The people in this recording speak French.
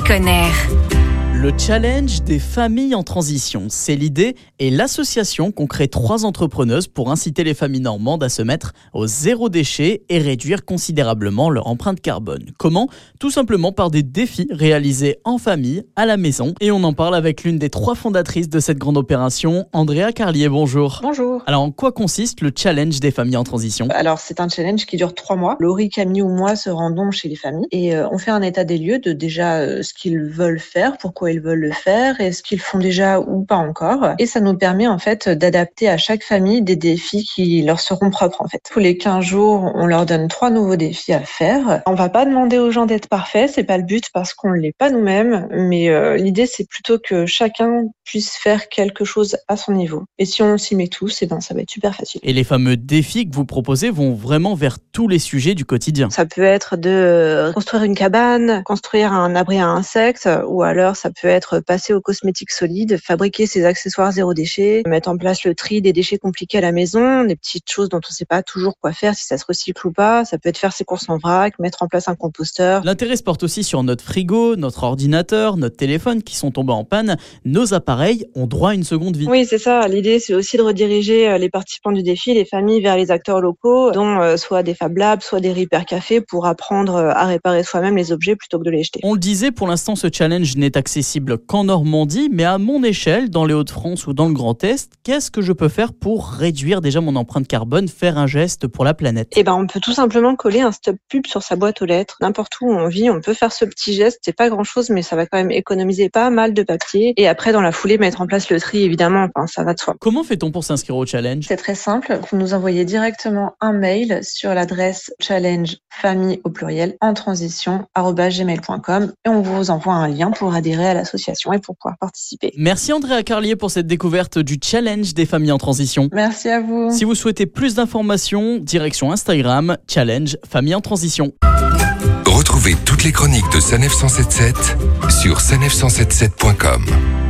Conner. Le challenge des familles en transition, c'est l'idée et l'association qu'ont créé trois entrepreneuses pour inciter les familles normandes à se mettre au zéro déchet et réduire considérablement leur empreinte carbone. Comment? Tout simplement par des défis réalisés en famille, à la maison. Et on en parle avec l'une des trois fondatrices de cette grande opération, Andrea Carlier. Bonjour. Bonjour. Alors en quoi consiste le challenge des familles en transition? Alors c'est un challenge qui dure trois mois. Laurie, Camille ou moi se rendons chez les familles et euh, on fait un état des lieux de déjà euh, ce qu'ils veulent faire, pourquoi ils veulent le faire et ce qu'ils font déjà ou pas encore. Et ça nous permet en fait d'adapter à chaque famille des défis qui leur seront propres en fait. Tous les 15 jours, on leur donne trois nouveaux défis à faire. On va pas demander aux gens d'être parfaits, c'est pas le but parce qu'on l'est pas nous-mêmes, mais euh, l'idée c'est plutôt que chacun puisse faire quelque chose à son niveau. Et si on s'y met tous, et eh ben ça va être super facile. Et les fameux défis que vous proposez vont vraiment vers tous les sujets du quotidien. Ça peut être de construire une cabane, construire un abri à insectes, ou alors ça peut être passer aux cosmétiques solides, fabriquer ses accessoires zéro déchet, mettre en place le tri des déchets compliqués à la maison, des petites choses dont on ne sait pas toujours quoi faire, si ça se recycle ou pas. Ça peut être faire ses courses en vrac, mettre en place un composteur. L'intérêt se porte aussi sur notre frigo, notre ordinateur, notre téléphone qui sont tombés en panne. Nos appareils ont droit à une seconde vie. Oui, c'est ça. L'idée, c'est aussi de rediriger euh, les participants du défi, les familles, vers les acteurs locaux, dont euh, soit des Fab Labs, soit des Repair Café, pour apprendre euh, à réparer soi-même les objets plutôt que de les jeter. On le disait, pour l'instant, ce challenge n'est accessible qu'en Normandie, mais à mon échelle, dans les Hauts-de-France ou dans le Grand Est, qu'est-ce que je peux faire pour réduire déjà mon empreinte carbone, faire un geste pour la planète? Eh ben, on peut tout simplement coller un stop pub sur sa boîte aux lettres. N'importe où on vit, on peut faire ce petit geste. C'est pas grand-chose, mais ça va quand même économiser pas mal de papier. Et après, dans la foulée, mettre en place le tri, évidemment, enfin, ça va de soi. Comment fait-on pour s'inscrire au challenge? C'est très simple. Vous nous envoyez directement un mail sur l'adresse challenge famille au pluriel en transition gmail.com et on vous envoie un lien pour adhérer à l'association et pour pouvoir participer. Merci Andrea Carlier pour cette découverte du challenge des familles en transition. Merci à vous. Si vous souhaitez plus d'informations, direction Instagram, challenge famille en transition. Retrouvez toutes les chroniques de Sanef 177 sur sanef177.com.